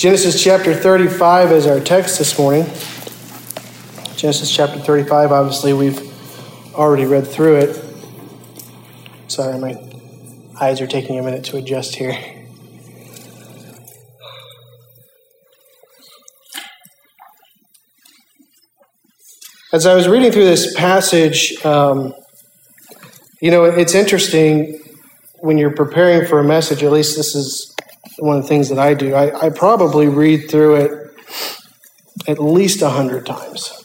Genesis chapter 35 is our text this morning. Genesis chapter 35, obviously, we've already read through it. Sorry, my eyes are taking a minute to adjust here. As I was reading through this passage, um, you know, it's interesting when you're preparing for a message, at least this is one of the things that I do. I, I probably read through it at least a hundred times.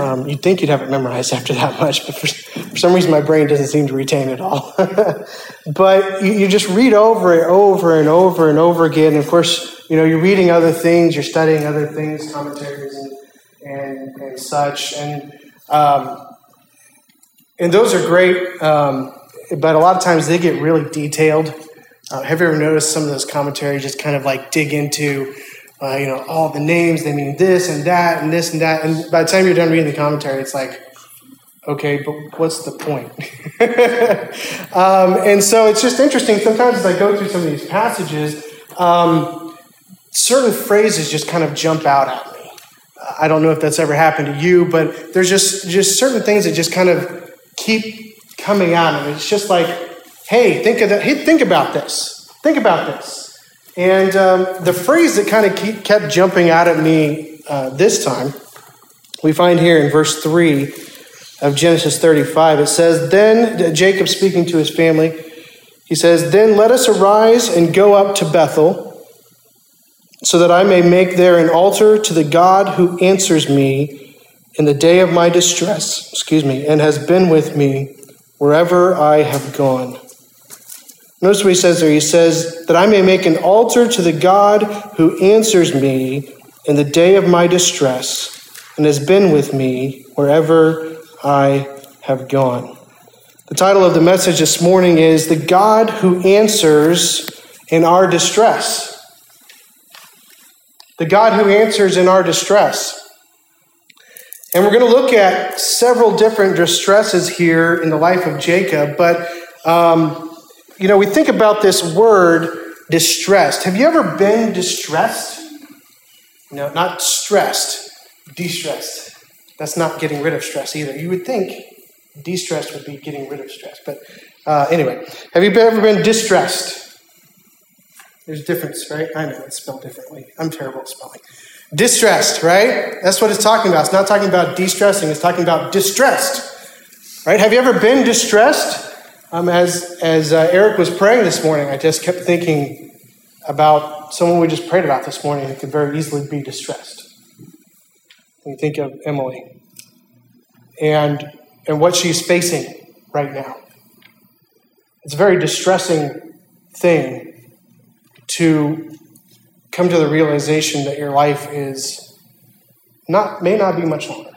Um, you'd think you'd have it memorized after that much, but for, for some reason my brain doesn't seem to retain it all. but you, you, just read over it over and over and over again. And of course, you know, you're reading other things, you're studying other things, commentaries and, and, and such. And, um, and those are great, um, but a lot of times they get really detailed. Uh, have you ever noticed some of those commentaries just kind of like dig into uh, you know, all the names, they mean this and that and this and that. And by the time you're done reading the commentary, it's like, okay, but what's the point? um, and so it's just interesting. Sometimes as I go through some of these passages, um, certain phrases just kind of jump out at me. I don't know if that's ever happened to you, but there's just just certain things that just kind of keep coming out, and it's just like, hey, think of that. Hey, think about this. Think about this. And um, the phrase that kind of kept jumping out at me uh, this time, we find here in verse 3 of Genesis 35. It says, Then Jacob speaking to his family, he says, Then let us arise and go up to Bethel, so that I may make there an altar to the God who answers me in the day of my distress, excuse me, and has been with me wherever I have gone. Notice what he says there. He says, That I may make an altar to the God who answers me in the day of my distress and has been with me wherever I have gone. The title of the message this morning is The God Who Answers in Our Distress. The God who answers in our distress. And we're going to look at several different distresses here in the life of Jacob, but um, you know, we think about this word distressed. Have you ever been distressed? No, not stressed, de-stressed. That's not getting rid of stress either. You would think de-stressed would be getting rid of stress. But uh, anyway, have you ever been distressed? There's a difference, right? I know it's spelled differently. I'm terrible at spelling. Distressed, right? That's what it's talking about. It's not talking about de-stressing. It's talking about distressed, right? Have you ever been distressed? Um, as as uh, Eric was praying this morning, I just kept thinking about someone we just prayed about this morning who could very easily be distressed. You think of Emily and and what she's facing right now. It's a very distressing thing to come to the realization that your life is not may not be much longer.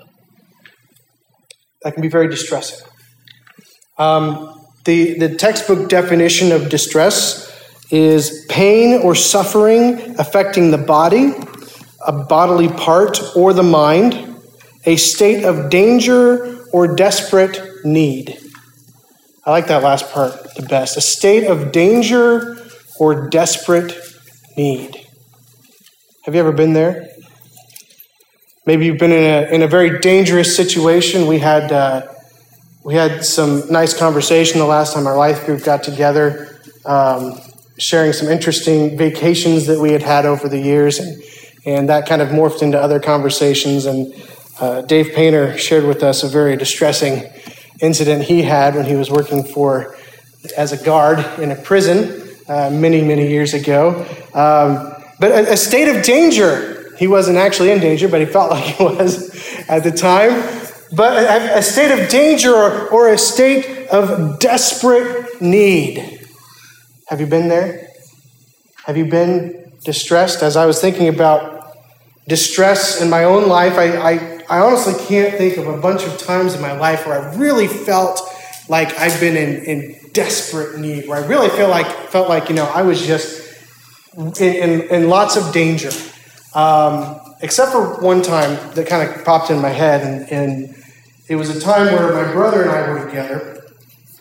That can be very distressing. Um, the, the textbook definition of distress is pain or suffering affecting the body, a bodily part, or the mind, a state of danger or desperate need. I like that last part the best. A state of danger or desperate need. Have you ever been there? Maybe you've been in a, in a very dangerous situation. We had uh, we had some nice conversation the last time our life group got together, um, sharing some interesting vacations that we had had over the years, and, and that kind of morphed into other conversations. And uh, Dave Painter shared with us a very distressing incident he had when he was working for as a guard in a prison uh, many, many years ago. Um, but a, a state of danger. He wasn't actually in danger, but he felt like he was at the time but a, state of danger or, or a state of desperate need. Have you been there? Have you been distressed? As I was thinking about distress in my own life, I, I, I honestly can't think of a bunch of times in my life where I really felt like I've been in, in desperate need, where I really feel like felt like you know I was just in, in, in lots of danger. Um, except for one time that kind of popped in my head, and, and it was a time where my brother and I were together,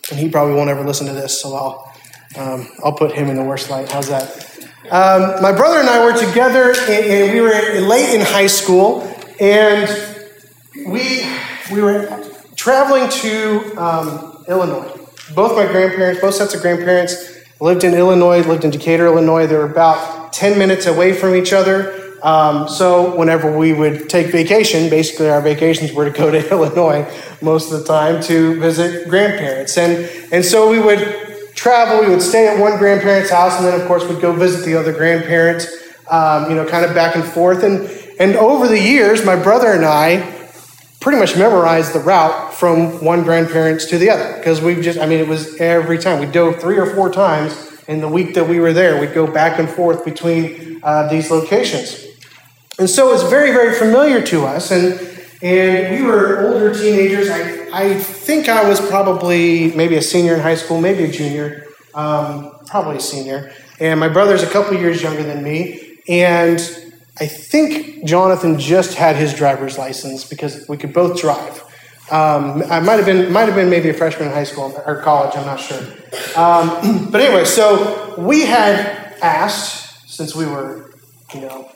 and he probably won't ever listen to this, so I'll um, I'll put him in the worst light. How's that? Um, my brother and I were together, and, and we were late in high school, and we we were traveling to um, Illinois. Both my grandparents, both sets of grandparents, lived in Illinois, lived in Decatur, Illinois. They were about 10 minutes away from each other. Um, so whenever we would take vacation, basically our vacations were to go to Illinois most of the time to visit grandparents. And, and so we would travel, we would stay at one grandparent's house, and then of course we'd go visit the other grandparents, um, you know, kind of back and forth. And, and over the years, my brother and I pretty much memorized the route from one grandparents to the other because we've just, I mean, it was every time. We dove three or four times in the week that we were there. We'd go back and forth between uh, these locations. And so it's very, very familiar to us. And, and we were older teenagers. I, I think I was probably maybe a senior in high school, maybe a junior, um, probably a senior. And my brother's a couple years younger than me. And I think Jonathan just had his driver's license because we could both drive. Um, I might have been might have been maybe a freshman in high school or college. I'm not sure. Um, but anyway, so we had asked since we were, you know,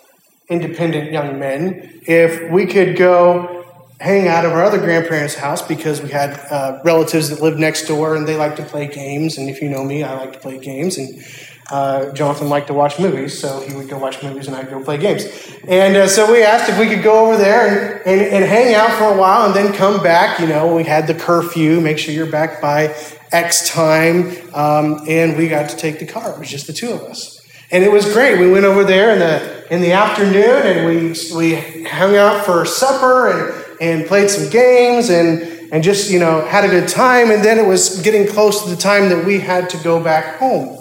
independent young men, if we could go hang out of our other grandparents' house because we had uh, relatives that lived next door and they like to play games. And if you know me, I like to play games. And uh, Jonathan liked to watch movies, so he would go watch movies and I'd go play games. And uh, so we asked if we could go over there and, and, and, hang out for a while and then come back. You know, we had the curfew, make sure you're back by X time. Um, and we got to take the car. It was just the two of us. And it was great. We went over there in the, in the afternoon and we, we hung out for supper and, and played some games and, and just, you know, had a good time. And then it was getting close to the time that we had to go back home.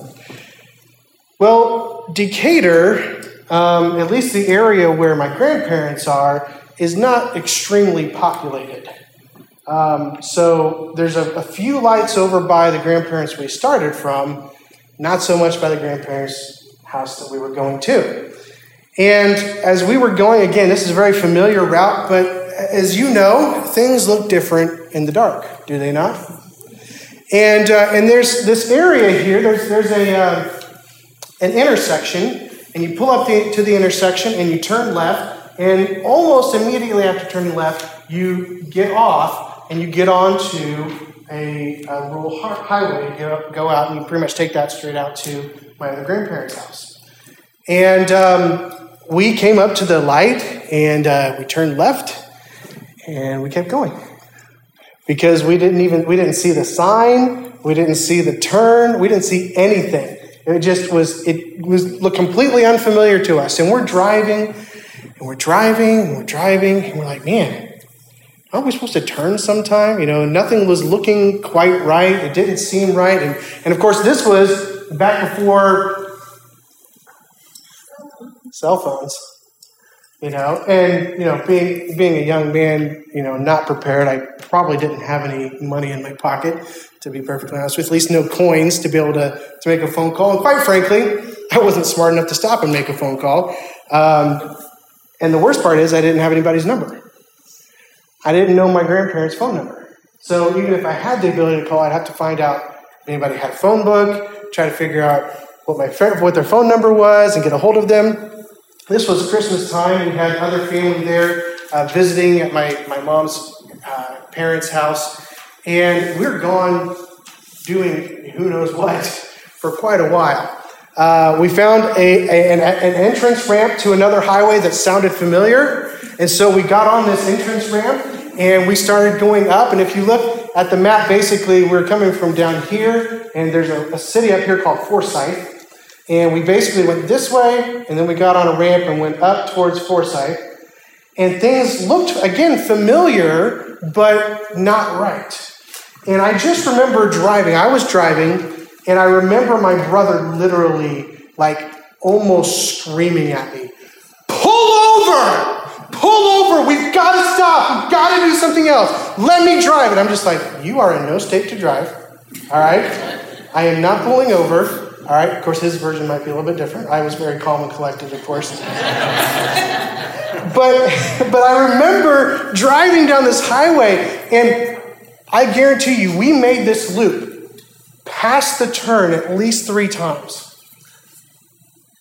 Well, Decatur, um, at least the area where my grandparents are, is not extremely populated. Um, so there's a, a, few lights over by the grandparents we started from, not so much by the grandparents' house that we were going to. And as we were going, again, this is a very familiar route, but as you know, things look different in the dark, do they not? And, uh, and there's this area here, there's, there's a. Uh, an intersection, and you pull up the, to the intersection and you turn left, and almost immediately after turning left, you get off and you get onto a, a rural highway. You go, go out and you pretty much take that straight out to my other grandparents' house. And um, we came up to the light and uh, we turned left and we kept going because we didn't even we didn't see the sign we didn't see the turn we didn't see anything it just was, it was looked completely unfamiliar to us. And we're driving, and we're driving, and we're driving, and we're like, man, aren't we supposed to turn sometime? You know, nothing was looking quite right. It didn't seem right. And, and of course, this was back before cell phones you know and you know being being a young man you know not prepared i probably didn't have any money in my pocket to be perfectly honest with at least no coins to be able to, to make a phone call. And quite frankly i wasn't smart enough to stop and make a phone call. Um, and the worst part is i didn't have anybody's number. I didn't know my grandparents phone number. So even if i had the ability to call i'd have to find out if anybody had a phone book try to figure out what my what their phone number was and get a hold of them. This was Christmas time. We had other family there uh, visiting at my, my mom's uh, parents' house. And we're gone doing who knows what for quite a while. Uh, we found a, a an, an, entrance ramp to another highway that sounded familiar. And so we got on this entrance ramp and we started going up. And if you look at the map, basically, we're coming from down here, and there's a, a city up here called Forsyth. And we basically went this way, and then we got on a ramp and went up towards Forsyth. And things looked, again, familiar, but not right. And I just remember driving. I was driving, and I remember my brother literally, like, almost screaming at me Pull over! Pull over! We've got to stop! We've got to do something else! Let me drive! And I'm just like, You are in no state to drive. All right? I am not pulling over. All right, of course, his version might be a little bit different. I was very calm and collected, of course. But, but I remember driving down this highway, and I guarantee you, we made this loop past the turn at least three times.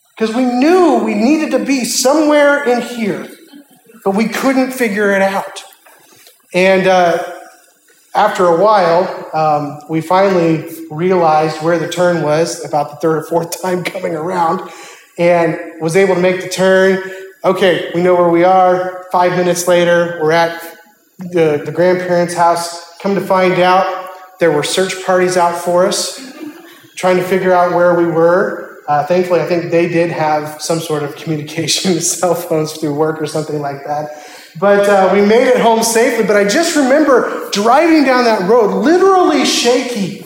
because we knew we needed to be somewhere in here, but we couldn't figure it out. And uh, after a while, um, we finally realized where the turn was about the third or fourth time coming around and was able to make the turn. Okay, we know where we are. Five minutes later, we're at the, the grandparents' house. Come to find out, there were search parties out for us, trying to figure out where we were. Uh, thankfully, I think they did have some sort of communication with cell phones through work or something like that. But uh, we made it home safely. But I just remember driving down that road, literally shaky,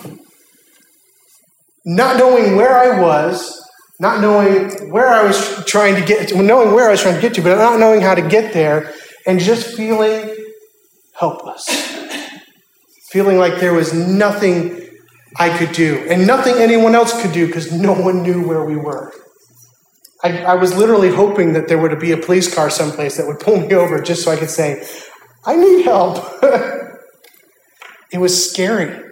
not knowing where I was, not knowing where I was trying to get to, knowing where I was trying to get to, but not knowing how to get there, and just feeling helpless. Feeling like there was nothing I could do, and nothing anyone else could do because no one knew where we were. I, I, was literally hoping that there would be a police car someplace that would pull me over just so I could say, I need help. it was scary.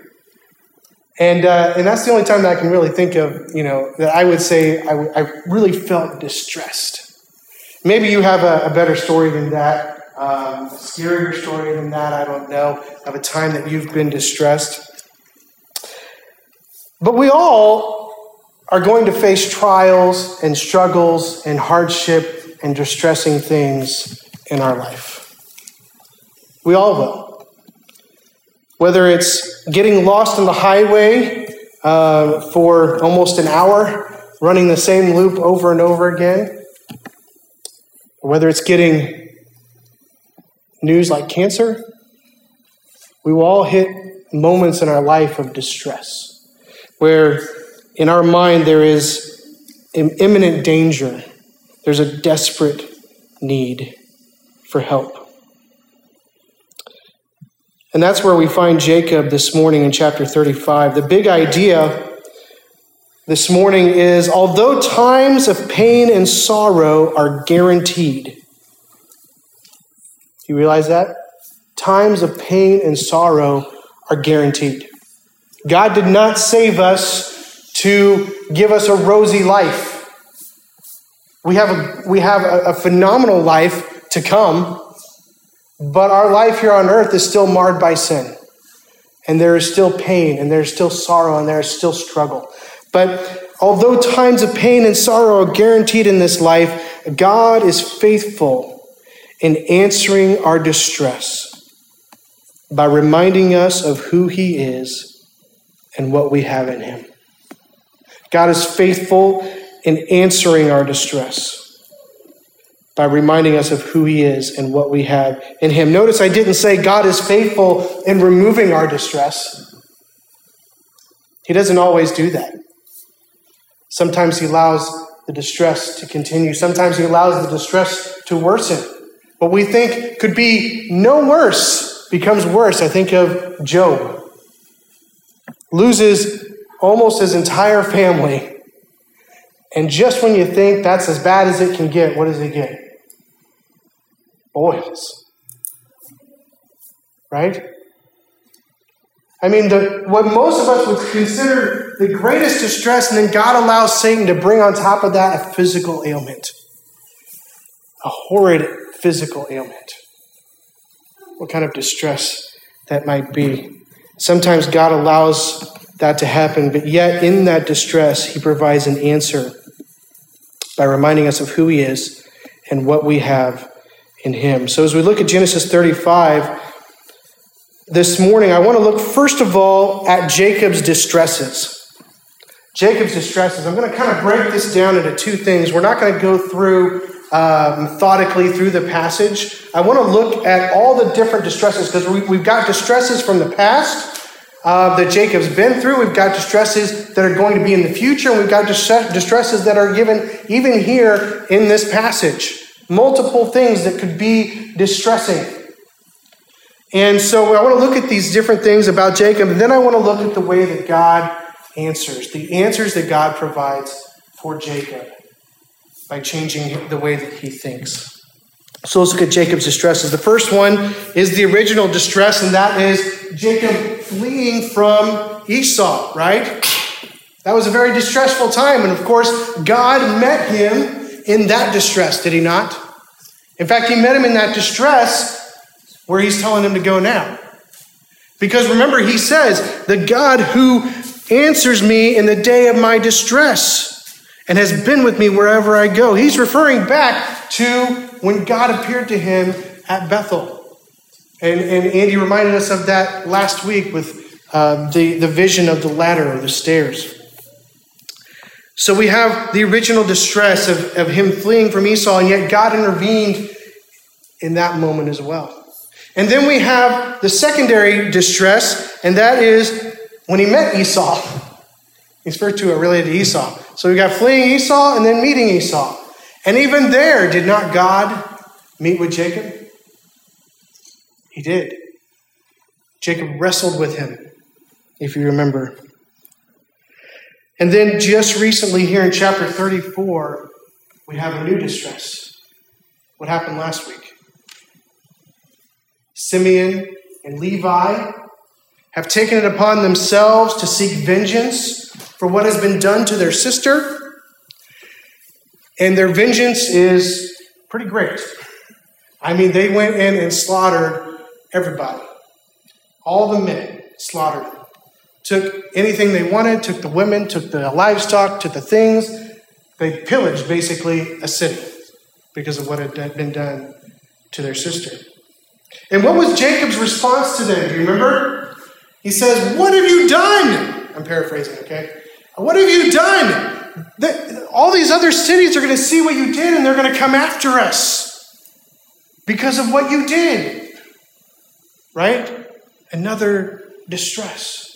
And, uh, and that's the only time that I can really think of, you know, that I would say I, w- I really felt distressed. Maybe you have a, a better story than that, um, scarier story than that, I don't know, of a time that you've been distressed. But we all are going to face trials and struggles and hardship and distressing things in our life. We all will. Whether it's getting lost on the highway uh, for almost an hour, running the same loop over and over again, whether it's getting news like cancer, we will all hit moments in our life of distress where in our mind, there is imminent danger. There's a desperate need for help. And that's where we find Jacob this morning in chapter 35. The big idea this morning is although times of pain and sorrow are guaranteed, you realize that? Times of pain and sorrow are guaranteed. God did not save us to give us a rosy life. We have a, we have a, a phenomenal life to come, but our life here on earth is still marred by sin. And there is still pain, and there's still sorrow, and there is still struggle. But although times of pain and sorrow are guaranteed in this life, God is faithful in answering our distress by reminding us of who He is and what we have in Him. God is faithful in answering our distress by reminding us of who He is and what we have in Him. Notice I didn't say God is faithful in removing our distress. He doesn't always do that. Sometimes He allows the distress to continue, sometimes He allows the distress to worsen. What we think could be no worse becomes worse. I think of Job. Loses almost his entire family. And just when you think that's as bad as it can get, what does he get? Boils. Right? I mean, the, what most of us would consider the greatest distress, and then God allows Satan to bring on top of that a physical ailment, a horrid physical ailment. What kind of distress that might be. Sometimes God allows that to happen, but yet in that distress, he provides an answer by reminding us of who he is and what we have in him. So as we look at Genesis 35, this morning, I want to look first of all at Jacob's distresses. Jacob's distresses. I'm going to kind of break this down into two things. We're not going to go through uh, methodically through the passage. I want to look at all the different distresses because we, we've got distresses from the past uh, that Jacob's been through. We've got distresses that are going to be in the future, and we've got distresses that are given even here in this passage. Multiple things that could be distressing. And so I want to look at these different things about Jacob, and then I want to look at the way that God answers, the answers that God provides for Jacob by changing the way that he thinks. So let's look at Jacob's distresses. The first one is the original distress, and that is Jacob fleeing from Esau, right? That was a very distressful time. And of course, God met him in that distress, did he not? In fact, he met him in that distress where he's telling him to go now. Because remember, he says, the God who answers me in the day of my distress and has been with me wherever I go. He's referring back to when God appeared to him at Bethel. And, and Andy reminded us of that last week with uh, the, the vision of the ladder or the stairs. So we have the original distress of, of him fleeing from Esau, and yet God intervened in that moment as well. And then we have the secondary distress, and that is when he met Esau. He's referred to it related to Esau. So we got fleeing Esau and then meeting Esau. And even there, did not God meet with Jacob? He did. Jacob wrestled with him, if you remember. And then just recently, here in chapter 34, we have a new distress. What happened last week? Simeon and Levi have taken it upon themselves to seek vengeance for what has been done to their sister. And their vengeance is pretty great. I mean, they went in and slaughtered everybody. All the men slaughtered them. Took anything they wanted, took the women, took the livestock, took the things. They pillaged basically a city because of what had been done to their sister. And what was Jacob's response to them? Do you remember? He says, What have you done? I'm paraphrasing, okay? What have you done? All these other cities are going to see what you did and they're going to come after us because of what you did. Right? Another distress.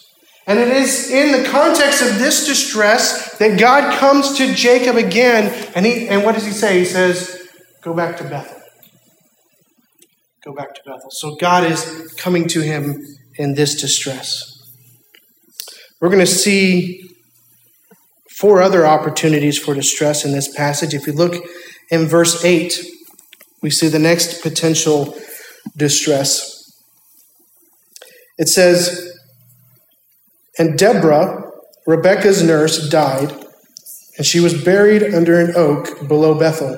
And it is in the context of this distress that God comes to Jacob again. And, he, and what does he say? He says, Go back to Bethel. Go back to Bethel. So God is coming to him in this distress. We're going to see four other opportunities for distress in this passage. If you look in verse 8, we see the next potential distress. It says, And Deborah, Rebekah's nurse, died, and she was buried under an oak below Bethel.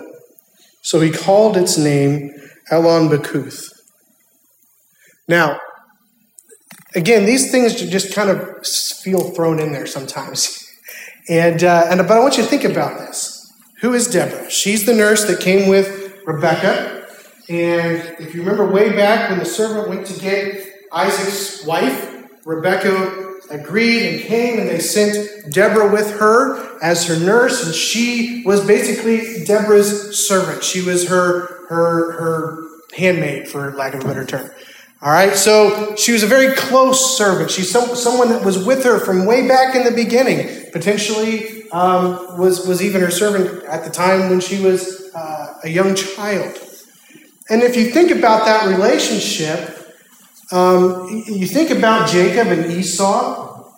So he called its name Allon Bacuth. Now, again, these things just kind of feel thrown in there sometimes. And, uh, and but I want you to think about this. Who is Deborah? She's the nurse that came with Rebecca. And if you remember way back when the servant went to get Isaac's wife, Rebecca agreed and came, and they sent Deborah with her as her nurse, and she was basically Deborah's servant. She was her her her handmaid, for lack of a better term. All right, so she was a very close servant. She's some, someone that was with her from way back in the beginning. Potentially um, was was even her servant at the time when she was uh, a young child. And if you think about that relationship, um, you think about Jacob and Esau.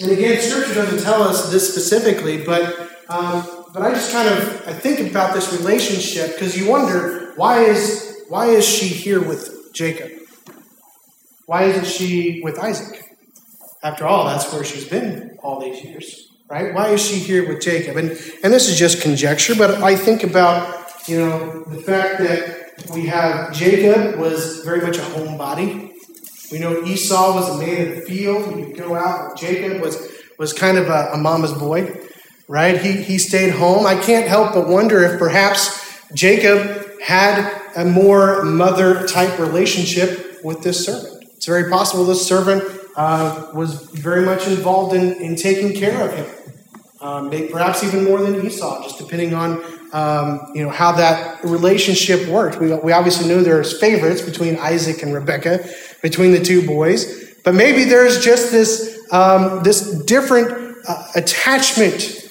And again, Scripture doesn't tell us this specifically, but um, but I just kind of I think about this relationship because you wonder why is why is she here with Jacob? Why isn't she with Isaac? After all, that's where she's been all these years, right? Why is she here with Jacob? And and this is just conjecture, but I think about you know the fact that we have Jacob was very much a homebody. We know Esau was a man of the field. He could go out. Jacob was was kind of a, a mama's boy, right? He he stayed home. I can't help but wonder if perhaps Jacob had a more mother type relationship with this servant. It's very possible this servant uh, was very much involved in, in taking care of him, um, perhaps even more than Esau, just depending on um, you know how that relationship worked. We, we obviously know there's favorites between Isaac and Rebecca, between the two boys, but maybe there's just this um, this different uh, attachment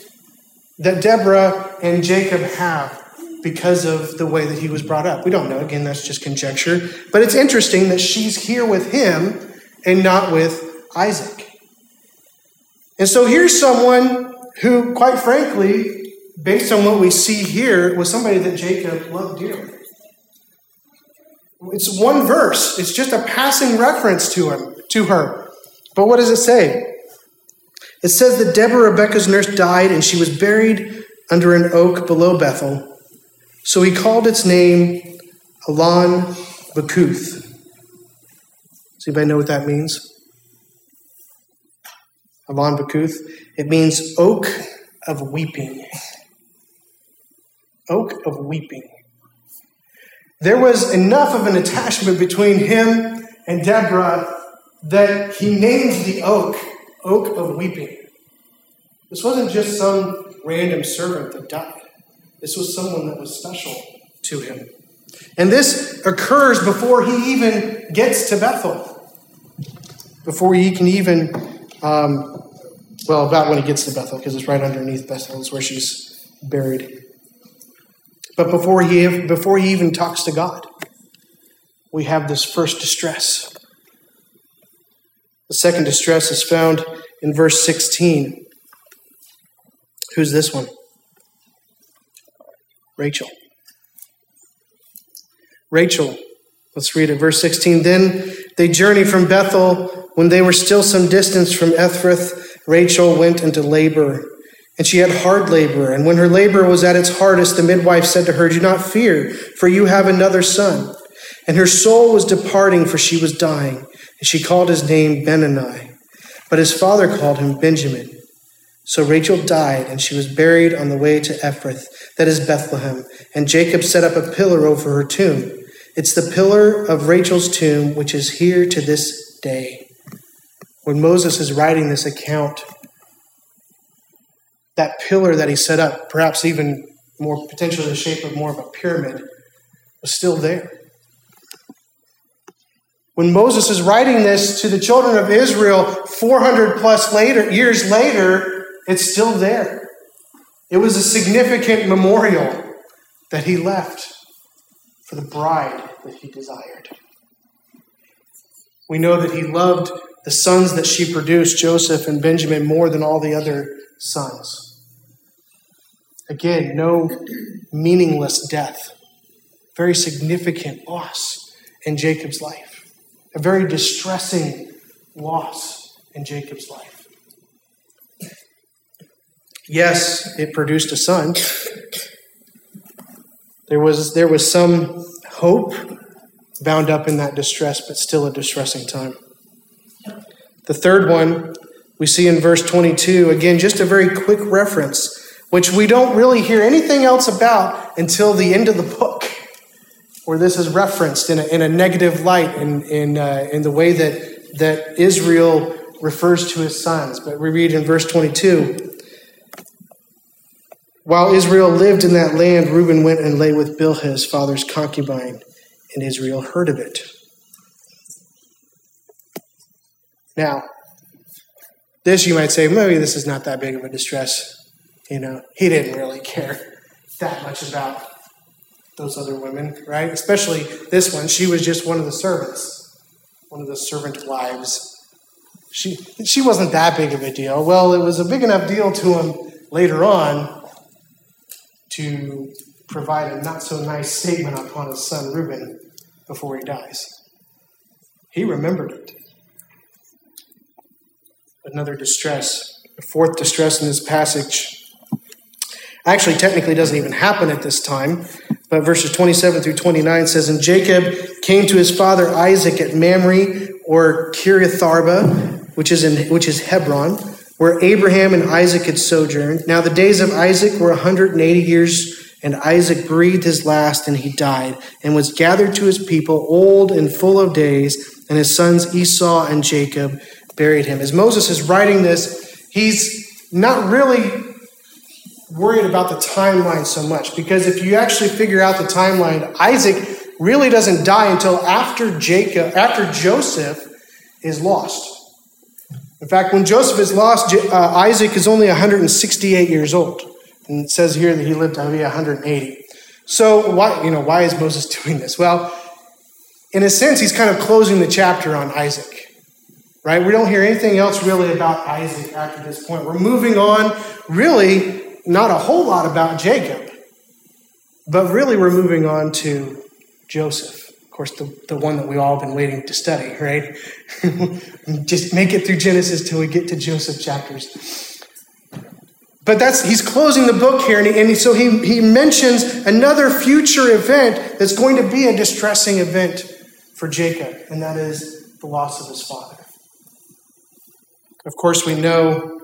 that Deborah and Jacob have because of the way that he was brought up. We don't know. Again, that's just conjecture. But it's interesting that she's here with him and not with Isaac. And so here's someone who, quite frankly, based on what we see here, was somebody that Jacob loved dearly. It's one verse. It's just a passing reference to him, to her. But what does it say? It says that Deborah, Rebecca's nurse, died and she was buried under an oak below Bethel. So he called its name Allon Bacuth. Does anybody know what that means? Allon Bacuth. It means oak of weeping. Oak of weeping. There was enough of an attachment between him and Deborah that he named the oak Oak of Weeping. This wasn't just some random servant that died, this was someone that was special to him. And this occurs before he even gets to Bethel, before he can even, um, well, about when he gets to Bethel, because it's right underneath Bethel, is where she's buried. But before he, before he even talks to God, we have this first distress. The second distress is found in verse 16. Who's this one? Rachel. Rachel. Let's read it. Verse 16. Then they journeyed from Bethel. When they were still some distance from Ephrath, Rachel went into labor. And she had hard labor. And when her labor was at its hardest, the midwife said to her, Do not fear, for you have another son. And her soul was departing, for she was dying. And she called his name Benoni. But his father called him Benjamin. So Rachel died, and she was buried on the way to Ephrath, that is Bethlehem. And Jacob set up a pillar over her tomb. It's the pillar of Rachel's tomb, which is here to this day. When Moses is writing this account, that pillar that he set up, perhaps even more potentially the shape of more of a pyramid, was still there. When Moses is writing this to the children of Israel 400 plus later, years later, it's still there. It was a significant memorial that he left for the bride that he desired. We know that he loved the sons that she produced, Joseph and Benjamin, more than all the other sons. Again, no meaningless death, very significant loss in Jacob's life a very distressing loss in Jacob's life. Yes, it produced a son. There was, there was some hope bound up in that distress, but still a distressing time. The third one we see in verse 22, again, just a very quick reference, which we don't really hear anything else about until the end of the book where this is referenced in a, in a negative light in, in, uh, in the way that, that Israel refers to his sons. But we read in verse 22 While Israel lived in that land, Reuben went and lay with Bilhah, his father's concubine, and Israel heard of it. Now, this you might say, maybe this is not that big of a distress. You know, he didn't really care that much about those other women, right? Especially this one. She was just one of the servants, one of the servant wives. She, she wasn't that big of a deal. Well, it was a big enough deal to him later on to provide a not so nice statement upon his son Reuben before he dies. He remembered it. Another distress, the fourth distress in this passage actually technically doesn't even happen at this time. But verses 27 through 29 says, And Jacob came to his father Isaac at Mamre or Kiriatharba, which is, in, which is Hebron, where Abraham and Isaac had sojourned. Now the days of Isaac were 180 years, and Isaac breathed his last, and he died, and was gathered to his people, old and full of days, and his sons Esau and Jacob buried him. As Moses is writing this, he's not really worried about the timeline so much because if you actually figure out the timeline, Isaac really doesn't die until after Jacob, after Joseph is lost. In fact, when Joseph is lost, uh, Isaac is only 168 years old, and it says here that he lived to be 180. So why, you know, why is Moses doing this? Well, in a sense, he's kind of closing the chapter on Isaac, right? We don't hear anything else really about Isaac after this point. We're moving on, really, not a whole lot about Jacob, but really we're moving on to Joseph, Of course, the, the one that we've all been waiting to study, right? Just make it through Genesis till we get to Joseph chapters. But that's he's closing the book here, and, he, and so he, he mentions another future event that's going to be a distressing event for Jacob, and that is the loss of his father. Of course, we know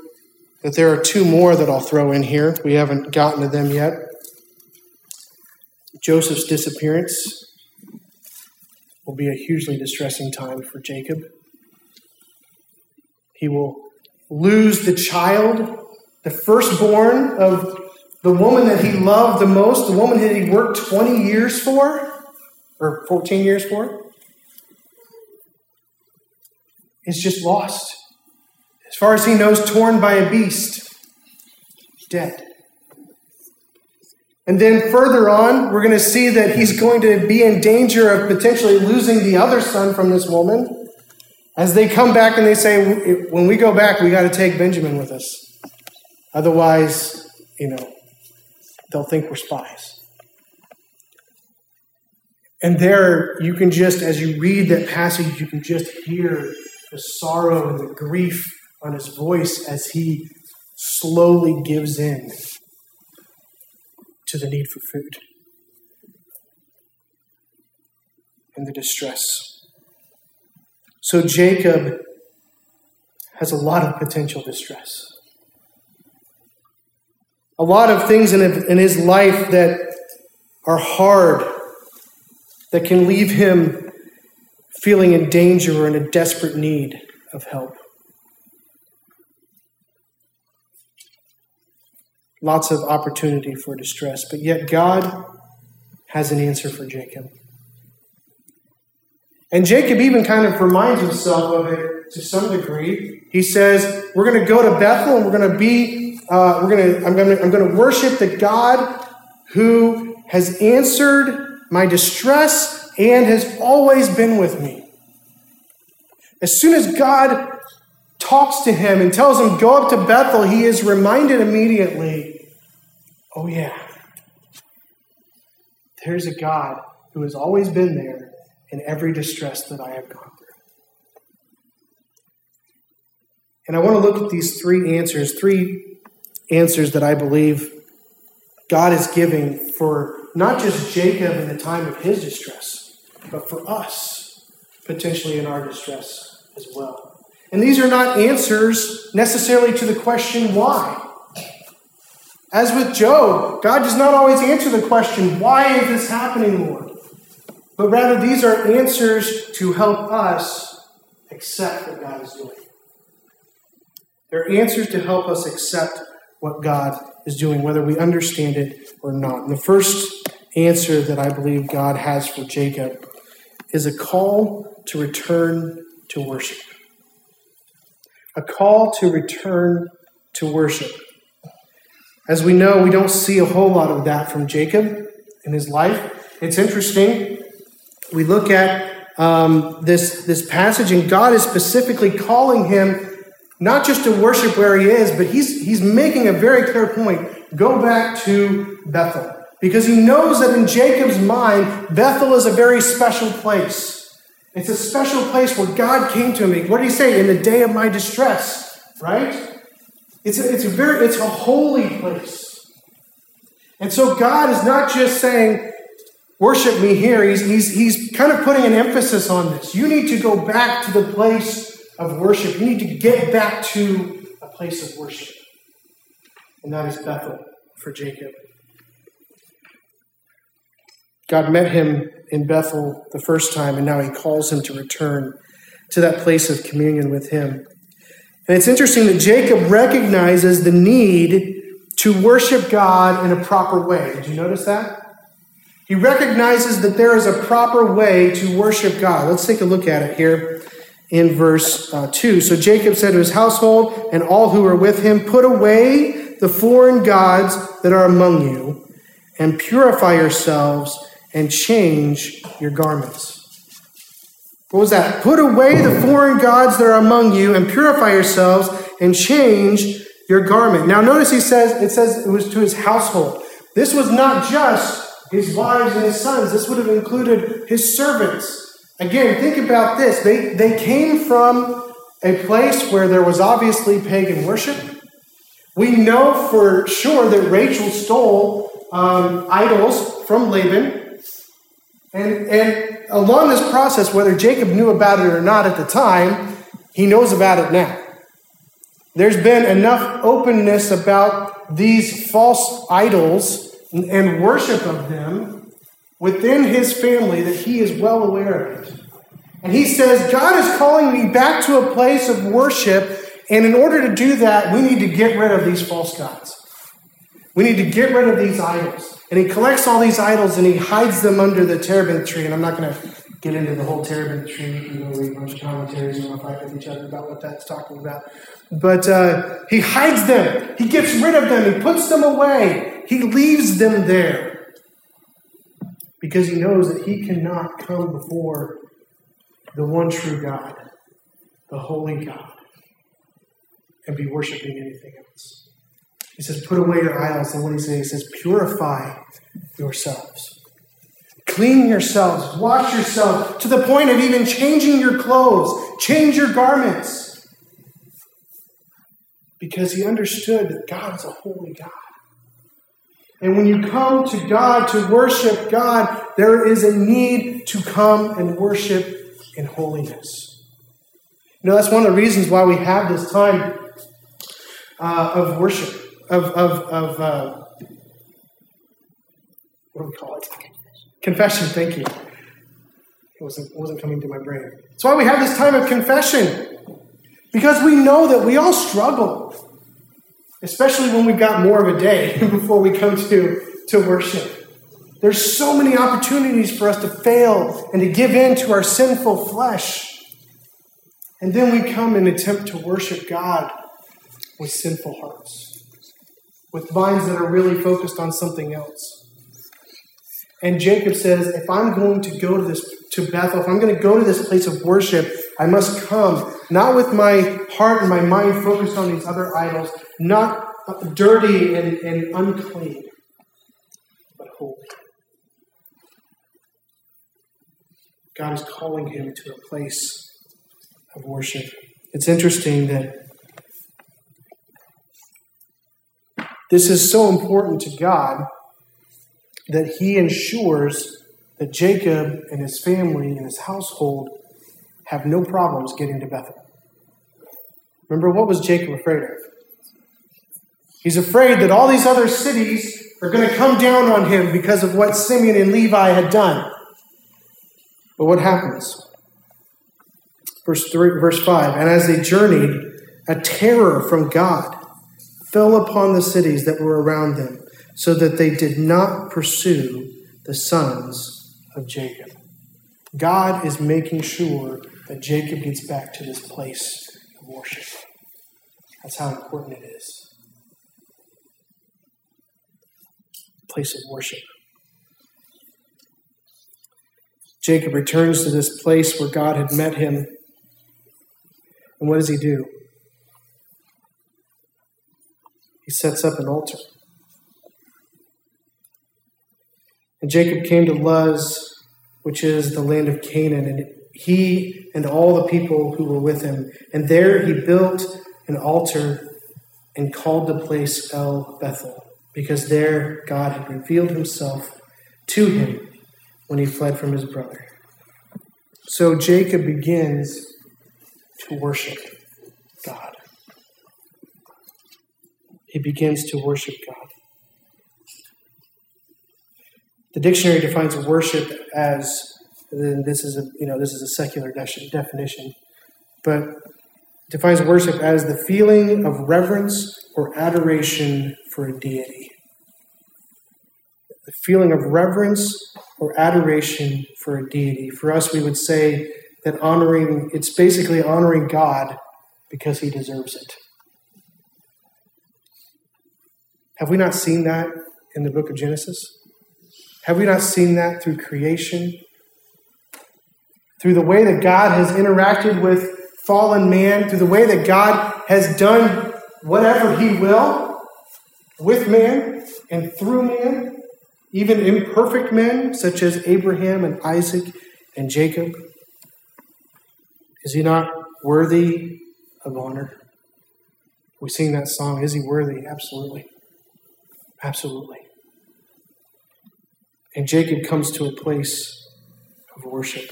that there are two more that I'll throw in here. We haven't gotten to them yet. Joseph's disappearance will be a hugely distressing time for Jacob. He will lose the child, the firstborn of the woman that he loved the most, the woman that he worked 20 years for, or 14 years for, is just lost. As far as he knows, torn by a beast, dead. And then further on, we're going to see that he's going to be in danger of potentially losing the other son from this woman. As they come back and they say, when we go back, we got to take Benjamin with us. Otherwise, you know, they'll think we're spies. And there, you can just, as you read that passage, you can just hear the sorrow and the grief on his voice as he slowly gives in to the need for food and the distress. So Jacob has a lot of potential distress. A lot of things in his life that are hard, that can leave him feeling in danger or in a desperate need of help. Lots of opportunity for distress. But yet, God has an answer for Jacob. And Jacob even kind of reminds himself of it to some degree. He says, "We're going to go to Bethel, and we're going to be, uh, we're going to, I'm going to, I'm going to worship the God who has answered my distress and has always been with me." As soon as God talks to him and tells him, Go up to Bethel, he is reminded immediately, Oh, yeah, there's a God who has always been there in every distress that I have gone through. And I want to look at these three answers, three answers that I believe God is giving for not just Jacob in the time of his distress, but for us, potentially in our distress as well. And these are not answers necessarily to the question why. As with Job, God does not always answer the question, why is this happening, Lord? But rather, these are answers to help us accept what God is doing. They're answers to help us accept what God is doing, whether we understand it or not. And the first answer that I believe God has for Jacob is a call to return to worship a call to return to worship. As we know, we don't see a whole lot of that from Jacob in his life. It's interesting. We look at um, this, this passage, and God is specifically calling him not just to worship where he is, but he's, he's making a very clear point go back to Bethel. Because he knows that in Jacob's mind, Bethel is a very special place. It's a special place where God came to me. What did he say? In the day of my distress, right? It's a, it's a very it's a holy place. And so God is not just saying, worship me here. He's, he's, he's kind of putting an emphasis on this. You need to go back to the place of worship. You need to get back to a place of worship. And that is Bethel for Jacob. God met him in Bethel the first time, and now he calls him to return to that place of communion with him. And it's interesting that Jacob recognizes the need to worship God in a proper way. Did you notice that? He recognizes that there is a proper way to worship God. Let's take a look at it here in verse uh, 2. So Jacob said to his household and all who were with him, Put away the foreign gods that are among you, and purify yourselves and change your garments. What was that? Put away the foreign gods that are among you and purify yourselves and change your garment. Now notice he says it says it was to his household. This was not just his wives and his sons. This would have included his servants. Again, think about this. They, they came from a place where there was obviously pagan worship. We know for sure that Rachel stole um, idols from Laban. And, and along this process, whether Jacob knew about it or not at the time, he knows about it now. There's been enough openness about these false idols and worship of them within his family that he is well aware of it. And he says, God is calling me back to a place of worship, and in order to do that, we need to get rid of these false gods. We need to get rid of these idols. And he collects all these idols and he hides them under the terebinth tree. And I'm not going to get into the whole terebinth tree. You go read a bunch of commentaries and we'll fight with each other about what that's talking about. But uh, he hides them. He gets rid of them. He puts them away. He leaves them there because he knows that he cannot come before the one true God, the holy God, and be worshiping anything else. He says, Put away your idols. And what he says? He says, Purify yourselves. Clean yourselves. Wash yourselves to the point of even changing your clothes. Change your garments. Because he understood that God is a holy God. And when you come to God to worship God, there is a need to come and worship in holiness. You know, that's one of the reasons why we have this time uh, of worship, of, of, of uh, what do we call it? Confession, thank you. It wasn't, it wasn't coming to my brain. That's why we have this time of confession. Because we know that we all struggle, especially when we've got more of a day before we come to, to worship. There's so many opportunities for us to fail and to give in to our sinful flesh. And then we come and attempt to worship God with sinful hearts, with minds that are really focused on something else. And Jacob says, if I'm going to go to this to Bethel, if I'm going to go to this place of worship, I must come not with my heart and my mind focused on these other idols, not dirty and, and unclean, but holy. God is calling him to a place of worship. It's interesting that this is so important to God that he ensures that Jacob and his family and his household have no problems getting to Bethel. Remember, what was Jacob afraid of? He's afraid that all these other cities are going to come down on him because of what Simeon and Levi had done. But what happens? Verse 3, verse 5 And as they journeyed, a terror from God fell upon the cities that were around them so that they did not pursue the sons of Jacob. God is making sure that Jacob gets back to this place of worship. That's how important it is. Place of worship. Jacob returns to this place where God had met him. And what does he do? Sets up an altar. And Jacob came to Luz, which is the land of Canaan, and he and all the people who were with him. And there he built an altar and called the place El Bethel, because there God had revealed himself to him when he fled from his brother. So Jacob begins to worship God. He begins to worship God. The dictionary defines worship as and this is a you know this is a secular definition, but defines worship as the feeling of reverence or adoration for a deity. The feeling of reverence or adoration for a deity. For us, we would say that honoring it's basically honoring God because He deserves it. Have we not seen that in the book of Genesis? Have we not seen that through creation? Through the way that God has interacted with fallen man, through the way that God has done whatever he will with man and through man? even imperfect men such as Abraham and Isaac and Jacob? Is he not worthy of honor? We sing that song, Is he worthy? Absolutely. Absolutely. And Jacob comes to a place of worship.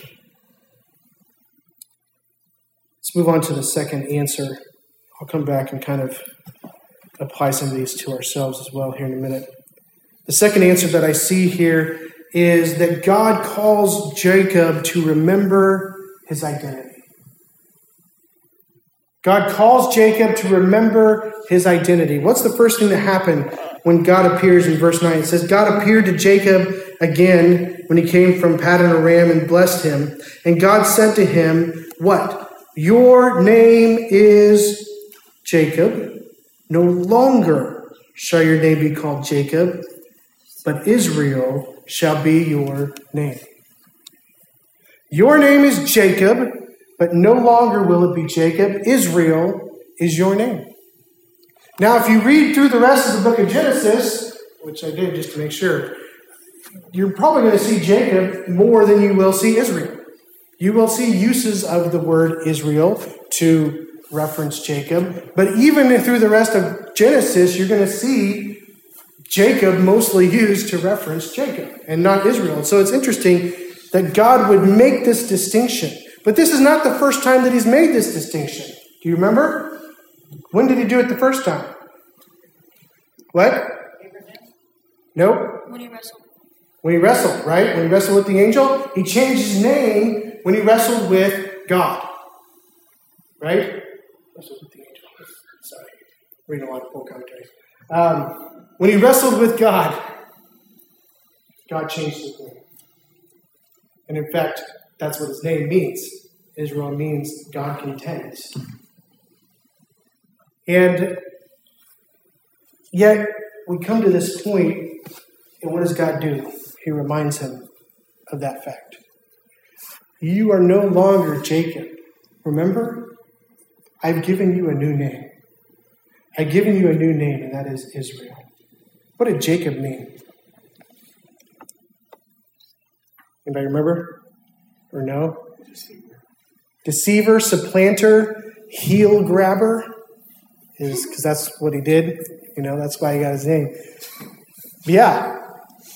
Let's move on to the second answer. I'll come back and kind of apply some of these to ourselves as well here in a minute. The second answer that I see here is that God calls Jacob to remember his identity. God calls Jacob to remember his identity. What's the first thing that happened when God appears in verse 9? It says, God appeared to Jacob again when he came from Paddan Aram and blessed him. And God said to him, What? Your name is Jacob. No longer shall your name be called Jacob, but Israel shall be your name. Your name is Jacob, but no longer will it be Jacob. Israel is your name. Now, if you read through the rest of the book of Genesis, which I did just to make sure, you're probably going to see Jacob more than you will see Israel. You will see uses of the word Israel to reference Jacob, but even through the rest of Genesis, you're going to see Jacob mostly used to reference Jacob and not Israel. So it's interesting that God would make this distinction. But this is not the first time that he's made this distinction. Do you remember? When did he do it the first time? What? Nope. When he wrestled. When he wrestled, right? When he wrestled with the angel, he changed his name when he wrestled with God. Right? Wrestled with the angel. Sorry. Reading a lot of full commentaries. Um, when he wrestled with God, God changed his name. And in fact, that's what his name means. Israel means God contends. And yet, we come to this point, and what does God do? He reminds him of that fact. You are no longer Jacob. Remember? I've given you a new name. I've given you a new name, and that is Israel. What did Jacob mean? Anybody remember? Or no? Deceiver, supplanter, heel grabber. Is because that's what he did. You know, that's why he got his name. Yeah.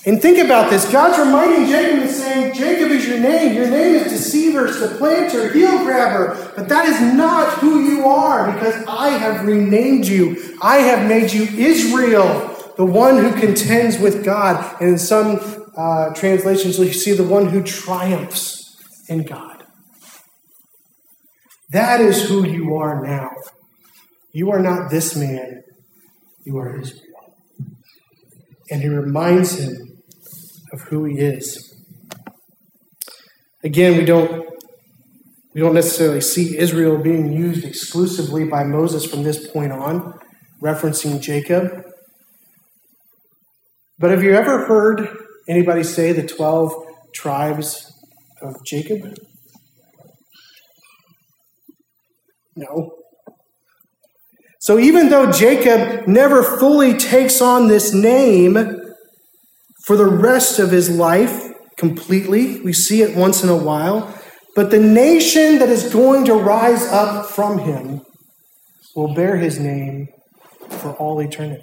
And think about this. God's reminding Jacob and saying, Jacob is your name. Your name is deceiver, supplanter, heel grabber. But that is not who you are because I have renamed you. I have made you Israel, the one who contends with God. And in some uh, translations, you see the one who triumphs in God. That is who you are now. You are not this man, you are Israel. And he reminds him of who he is. Again, we don't we don't necessarily see Israel being used exclusively by Moses from this point on, referencing Jacob. But have you ever heard anybody say the 12 tribes of Jacob? No. So even though Jacob never fully takes on this name for the rest of his life completely, we see it once in a while, but the nation that is going to rise up from him will bear his name for all eternity.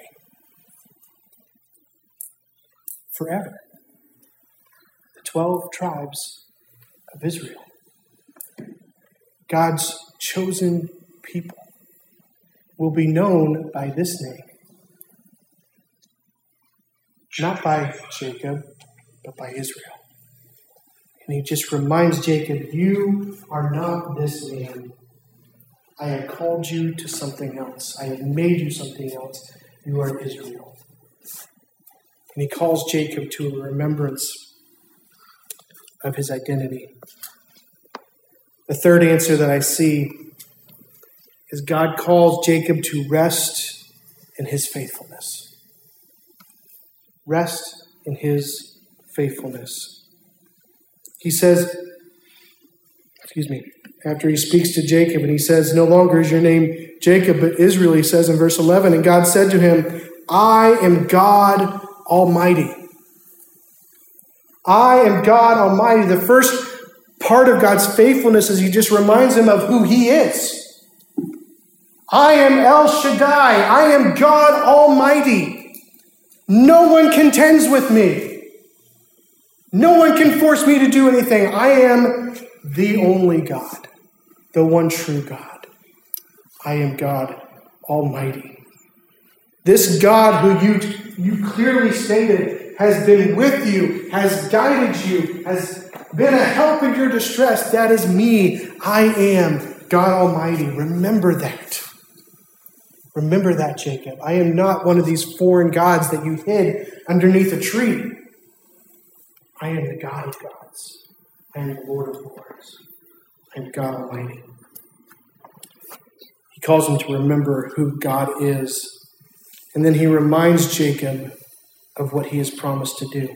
Forever. The 12 tribes of Israel. God's chosen people will be known by this name. Not by Jacob, but by Israel. And he just reminds Jacob, You are not this man. I have called you to something else. I have made you something else. You are Israel. And he calls Jacob to a remembrance of his identity. The third answer that I see is God calls Jacob to rest in his faithfulness. Rest in his faithfulness. He says, excuse me, after he speaks to Jacob and he says, No longer is your name Jacob, but Israel, he says in verse 11, and God said to him, I am God Almighty. I am God Almighty. The first part of God's faithfulness is he just reminds him of who he is. I am El Shaddai. I am God Almighty. No one contends with me. No one can force me to do anything. I am the only God, the one true God. I am God Almighty. This God who you, you clearly stated has been with you, has guided you, has been a help in your distress, that is me. I am God Almighty. Remember that. Remember that, Jacob. I am not one of these foreign gods that you hid underneath a tree. I am the God of gods. I am the Lord of lords. I am God Almighty. He calls him to remember who God is and then he reminds Jacob of what he has promised to do.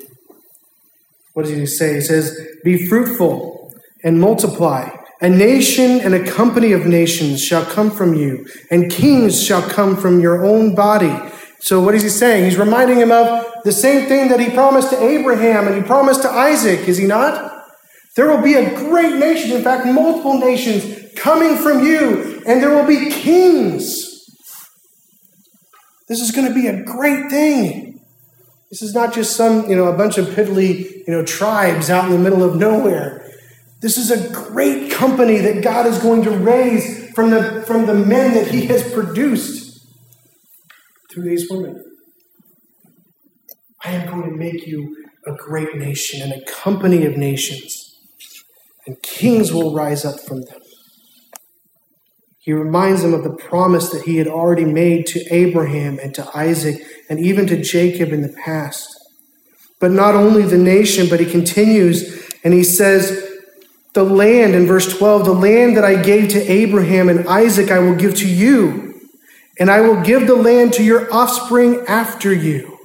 What does he say? He says, Be fruitful and multiply. A nation and a company of nations shall come from you, and kings shall come from your own body. So, what is he saying? He's reminding him of the same thing that he promised to Abraham and he promised to Isaac, is he not? There will be a great nation, in fact, multiple nations coming from you, and there will be kings this is going to be a great thing. This is not just some, you know, a bunch of piddly, you know, tribes out in the middle of nowhere. This is a great company that God is going to raise from the, from the men that He has produced through these women. I am going to make you a great nation and a company of nations, and kings will rise up from them. He reminds them of the promise that he had already made to Abraham and to Isaac and even to Jacob in the past. But not only the nation, but he continues and he says, The land, in verse 12, the land that I gave to Abraham and Isaac, I will give to you, and I will give the land to your offspring after you.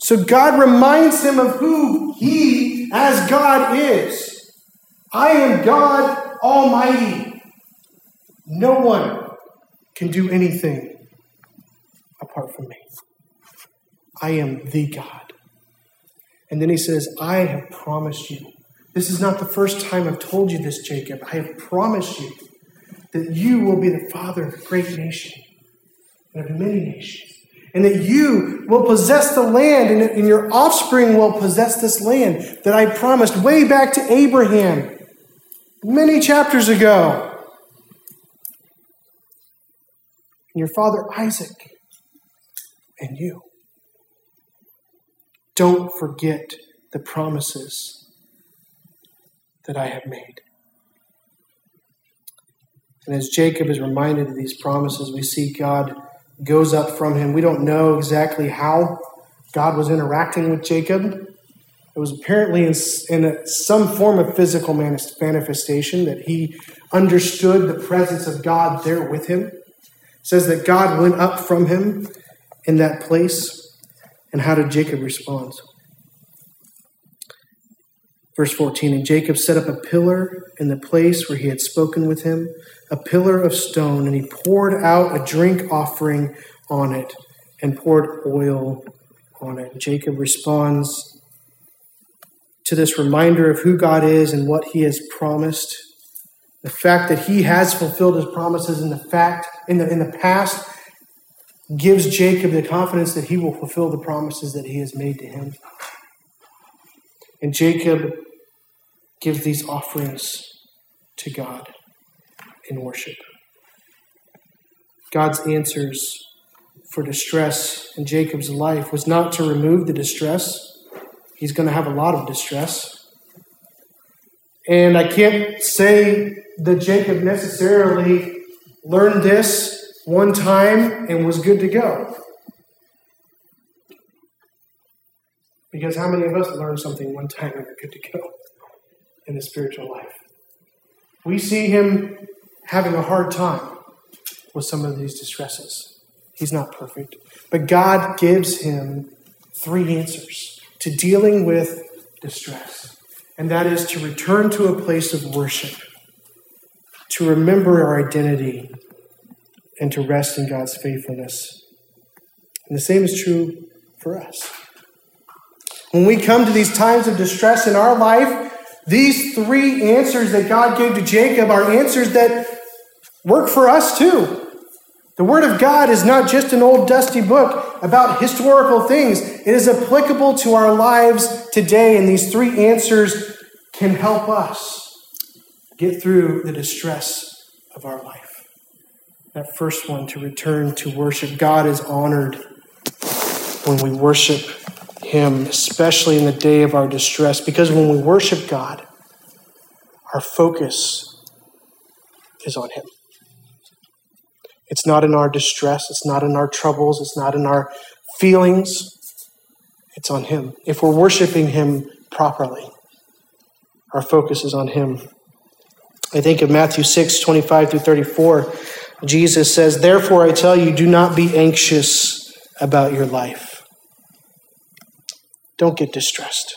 So God reminds him of who he, as God, is. I am God Almighty. No one can do anything apart from me. I am the God. And then he says, I have promised you. This is not the first time I've told you this, Jacob. I have promised you that you will be the father of a great nation and of many nations. And that you will possess the land and, and your offspring will possess this land that I promised way back to Abraham many chapters ago. And your father Isaac and you. Don't forget the promises that I have made. And as Jacob is reminded of these promises, we see God goes up from him. We don't know exactly how God was interacting with Jacob. It was apparently in, in a, some form of physical manifestation that he understood the presence of God there with him says that God went up from him in that place. And how did Jacob respond? Verse 14 And Jacob set up a pillar in the place where he had spoken with him, a pillar of stone, and he poured out a drink offering on it and poured oil on it. Jacob responds to this reminder of who God is and what he has promised the fact that he has fulfilled his promises in the fact in the in the past gives Jacob the confidence that he will fulfill the promises that he has made to him. And Jacob gives these offerings to God in worship. God's answers for distress in Jacob's life was not to remove the distress. He's going to have a lot of distress. And I can't say that Jacob necessarily learned this one time and was good to go. Because how many of us learn something one time and are good to go in the spiritual life? We see him having a hard time with some of these distresses. He's not perfect. But God gives him three answers to dealing with distress and that is to return to a place of worship, to remember our identity, and to rest in God's faithfulness. And the same is true for us. When we come to these times of distress in our life, these three answers that God gave to Jacob are answers that work for us too. The Word of God is not just an old dusty book about historical things, it is applicable to our lives today, and these three answers can help us get through the distress of our life. That first one, to return to worship. God is honored when we worship Him, especially in the day of our distress, because when we worship God, our focus is on Him. It's not in our distress, it's not in our troubles, it's not in our feelings, it's on Him. If we're worshiping Him properly, our focus is on Him. I think of Matthew 6, 25 through 34. Jesus says, Therefore I tell you, do not be anxious about your life. Don't get distressed.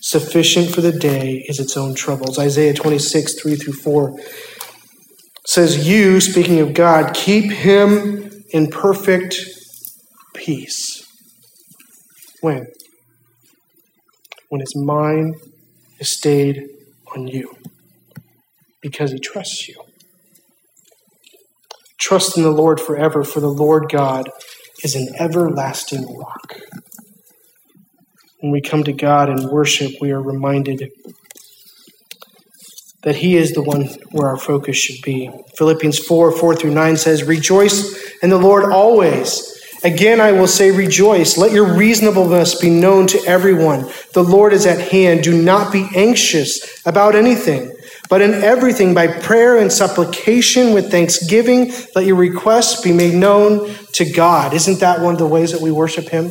Sufficient for the day is its own troubles. Isaiah 26, 3 through 4 says, You, speaking of God, keep him in perfect peace. When? When his mind is stayed on you, because he trusts you. Trust in the Lord forever, for the Lord God is an everlasting rock. When we come to God and worship, we are reminded that He is the one where our focus should be. Philippians 4 4 through 9 says, Rejoice in the Lord always. Again, I will say, Rejoice. Let your reasonableness be known to everyone. The Lord is at hand. Do not be anxious about anything, but in everything, by prayer and supplication with thanksgiving, let your requests be made known to God. Isn't that one of the ways that we worship Him?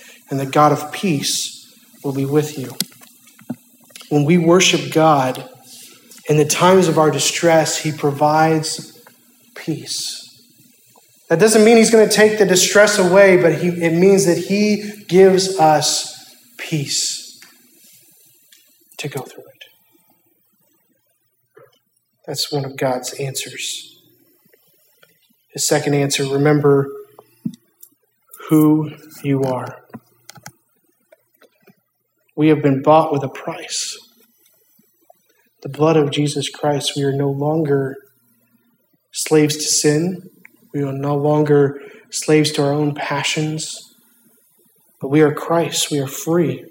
and the God of peace will be with you. When we worship God in the times of our distress, He provides peace. That doesn't mean He's going to take the distress away, but he, it means that He gives us peace to go through it. That's one of God's answers. His second answer remember who you are. We have been bought with a price. The blood of Jesus Christ. We are no longer slaves to sin. We are no longer slaves to our own passions. But we are Christ. We are free.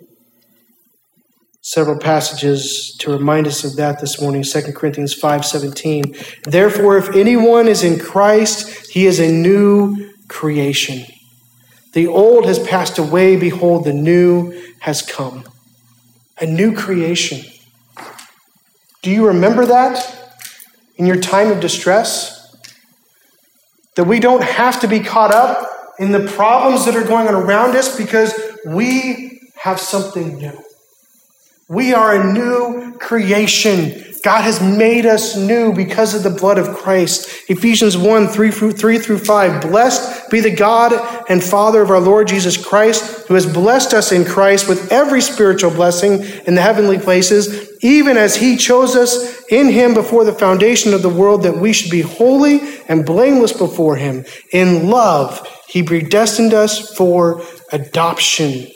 Several passages to remind us of that this morning 2 corinthians 5.17 therefore if anyone is in christ he is a new creation the old has passed away behold the new has come a new creation. Do you remember that in your time of distress? That we don't have to be caught up in the problems that are going on around us because we have something new. We are a new creation. God has made us new because of the blood of Christ. Ephesians 1 3 through, 3 through 5. Blessed be the God and Father of our Lord Jesus Christ, who has blessed us in Christ with every spiritual blessing in the heavenly places, even as he chose us in him before the foundation of the world, that we should be holy and blameless before him. In love, he predestined us for adoption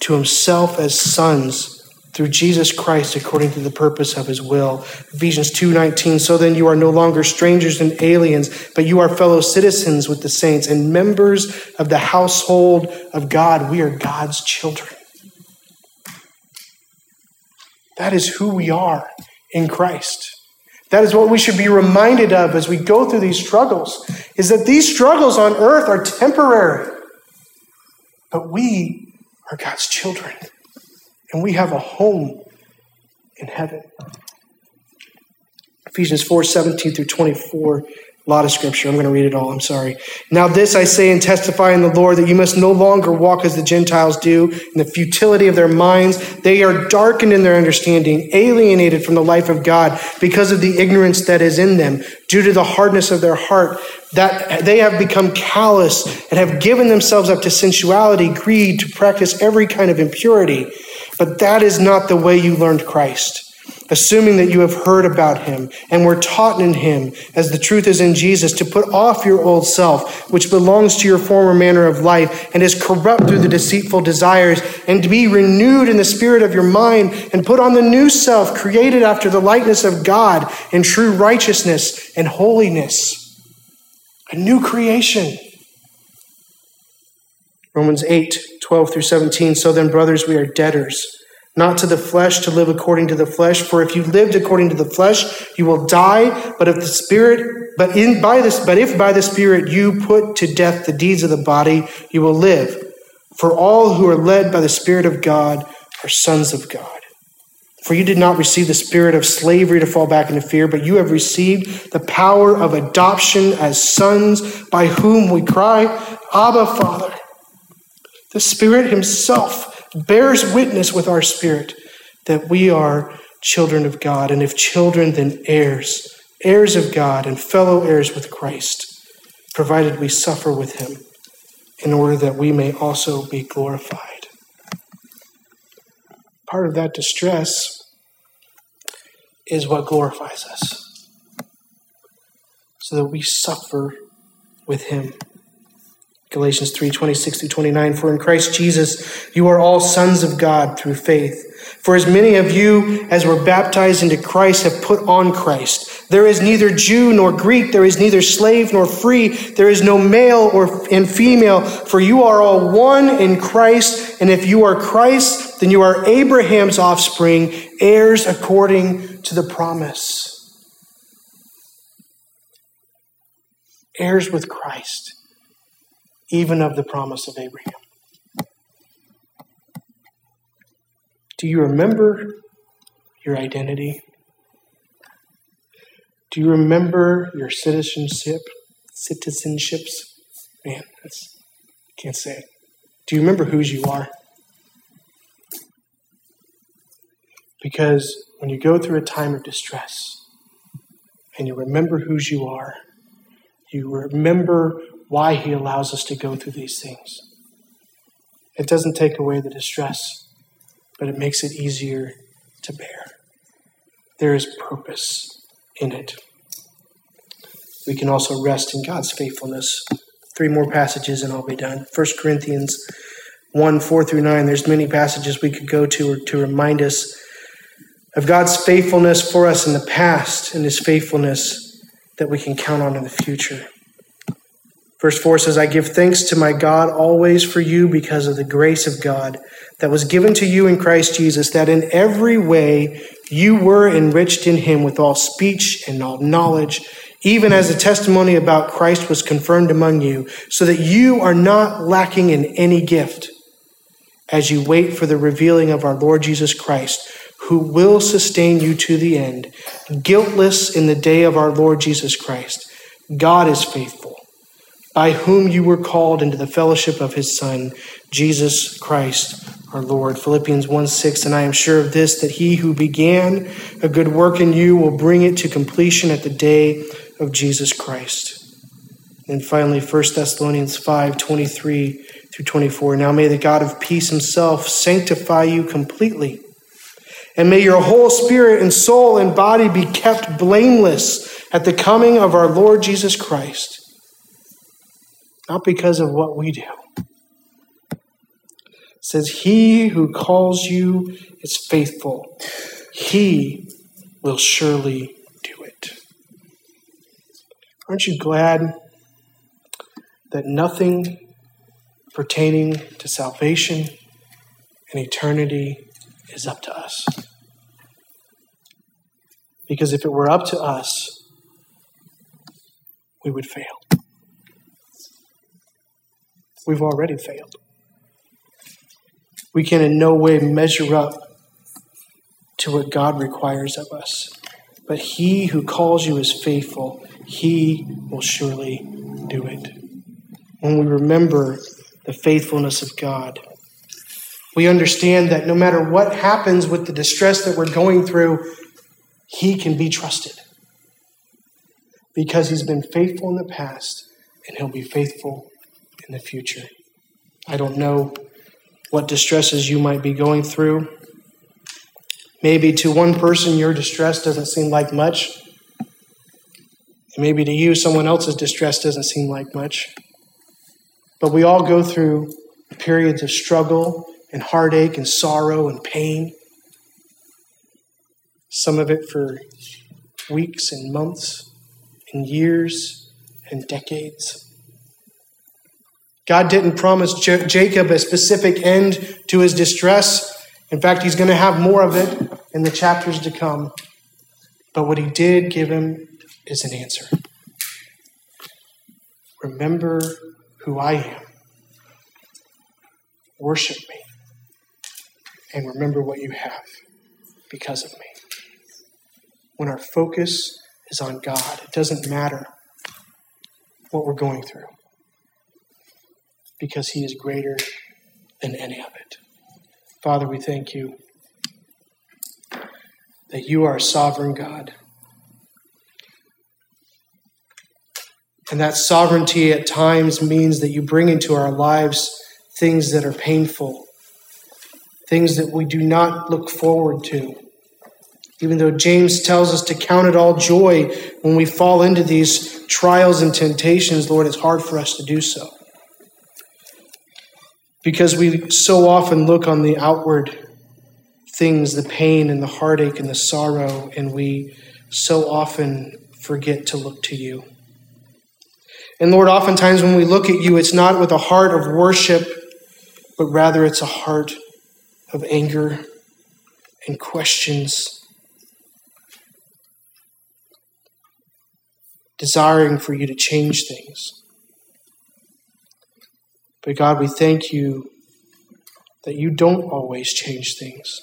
to himself as sons through Jesus Christ according to the purpose of his will. Ephesians 2:19 So then you are no longer strangers and aliens, but you are fellow citizens with the saints and members of the household of God. We are God's children. That is who we are in Christ. That is what we should be reminded of as we go through these struggles is that these struggles on earth are temporary. But we are God's children and we have a home in heaven. Ephesians 4 17 through 24. A lot of scripture. I'm going to read it all. I'm sorry. Now, this I say and testify in the Lord that you must no longer walk as the Gentiles do in the futility of their minds. They are darkened in their understanding, alienated from the life of God because of the ignorance that is in them, due to the hardness of their heart, that they have become callous and have given themselves up to sensuality, greed, to practice every kind of impurity. But that is not the way you learned Christ. Assuming that you have heard about him and were taught in him, as the truth is in Jesus, to put off your old self, which belongs to your former manner of life and is corrupt through the deceitful desires, and to be renewed in the spirit of your mind, and put on the new self, created after the likeness of God in true righteousness and holiness. A new creation. Romans 8, 12 through 17. So then, brothers, we are debtors, not to the flesh to live according to the flesh. For if you lived according to the flesh, you will die. But if the spirit, but in by this, but if by the spirit you put to death the deeds of the body, you will live. For all who are led by the Spirit of God are sons of God. For you did not receive the spirit of slavery to fall back into fear, but you have received the power of adoption as sons, by whom we cry, Abba, Father. The Spirit Himself bears witness with our spirit that we are children of God, and if children, then heirs, heirs of God, and fellow heirs with Christ, provided we suffer with Him, in order that we may also be glorified. Part of that distress is what glorifies us, so that we suffer with Him. Galatians 3 26 through 29. For in Christ Jesus you are all sons of God through faith. For as many of you as were baptized into Christ have put on Christ. There is neither Jew nor Greek, there is neither slave nor free, there is no male or and female, for you are all one in Christ. And if you are Christ, then you are Abraham's offspring, heirs according to the promise. Heirs with Christ even of the promise of Abraham. Do you remember your identity? Do you remember your citizenship? Citizenships? Man, that's can't say it. Do you remember whose you are? Because when you go through a time of distress and you remember whose you are, you remember why He allows us to go through these things. It doesn't take away the distress, but it makes it easier to bear. There is purpose in it. We can also rest in God's faithfulness. Three more passages and I'll be done. 1 Corinthians 1 4 through 9. There's many passages we could go to to remind us of God's faithfulness for us in the past and his faithfulness that we can count on in the future. Verse 4 says, I give thanks to my God always for you because of the grace of God that was given to you in Christ Jesus, that in every way you were enriched in him with all speech and all knowledge, even as the testimony about Christ was confirmed among you, so that you are not lacking in any gift as you wait for the revealing of our Lord Jesus Christ, who will sustain you to the end, guiltless in the day of our Lord Jesus Christ. God is faithful by whom you were called into the fellowship of his Son, Jesus Christ our Lord. Philippians 1 6, and I am sure of this, that he who began a good work in you will bring it to completion at the day of Jesus Christ. And finally, 1 Thessalonians 5 23 through 24. Now may the God of peace himself sanctify you completely. And may your whole spirit and soul and body be kept blameless at the coming of our Lord Jesus Christ. Not because of what we do. It says, He who calls you is faithful. He will surely do it. Aren't you glad that nothing pertaining to salvation and eternity is up to us. Because if it were up to us, we would fail. We've already failed. We can in no way measure up to what God requires of us. But he who calls you is faithful, he will surely do it when we remember the faithfulness of God. We understand that no matter what happens with the distress that we're going through, He can be trusted because He's been faithful in the past and He'll be faithful in the future. I don't know what distresses you might be going through. Maybe to one person, your distress doesn't seem like much. And maybe to you, someone else's distress doesn't seem like much. But we all go through periods of struggle and heartache and sorrow and pain. Some of it for weeks and months and years and decades. God didn't promise J- Jacob a specific end to his distress. In fact, he's going to have more of it in the chapters to come. But what he did give him is an answer. Remember who I am. Worship me and remember what you have because of me. When our focus is on God, it doesn't matter what we're going through because He is greater than any of it. Father, we thank you that you are a sovereign God And that sovereignty at times means that you bring into our lives things that are painful, things that we do not look forward to. Even though James tells us to count it all joy when we fall into these trials and temptations, Lord, it's hard for us to do so. Because we so often look on the outward things, the pain and the heartache and the sorrow, and we so often forget to look to you. And Lord, oftentimes when we look at you, it's not with a heart of worship, but rather it's a heart of anger and questions, desiring for you to change things. But God, we thank you that you don't always change things,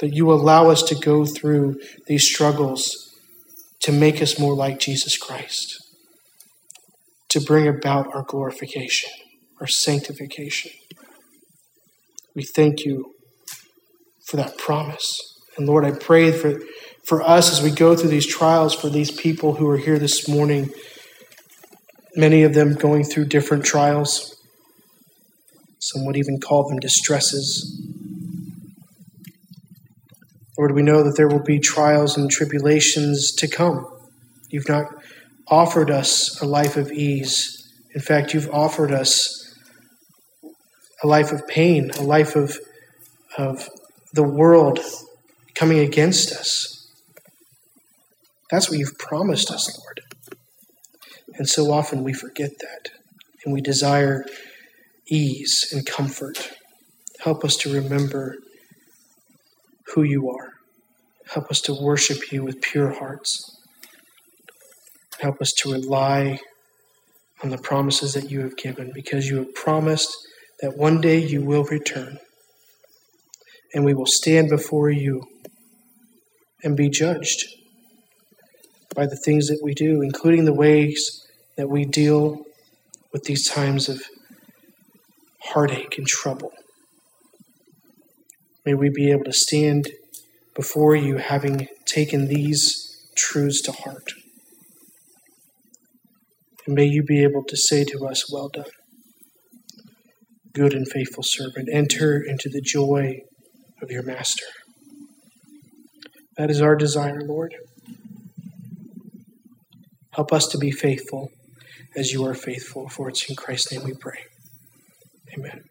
that you allow us to go through these struggles to make us more like Jesus Christ to bring about our glorification, our sanctification. We thank you for that promise. And Lord, I pray for, for us as we go through these trials, for these people who are here this morning, many of them going through different trials. Some would even call them distresses. Lord, we know that there will be trials and tribulations to come. You've not offered us a life of ease. In fact, you've offered us a life of pain, a life of, of the world coming against us. That's what you've promised us, Lord. And so often we forget that and we desire ease and comfort. Help us to remember who you are. Help us to worship you with pure hearts. Help us to rely on the promises that you have given because you have promised that one day you will return and we will stand before you and be judged by the things that we do, including the ways that we deal with these times of heartache and trouble. May we be able to stand before you having taken these truths to heart. And may you be able to say to us, Well done, good and faithful servant. Enter into the joy of your master. That is our desire, Lord. Help us to be faithful as you are faithful. For it's in Christ's name we pray. Amen.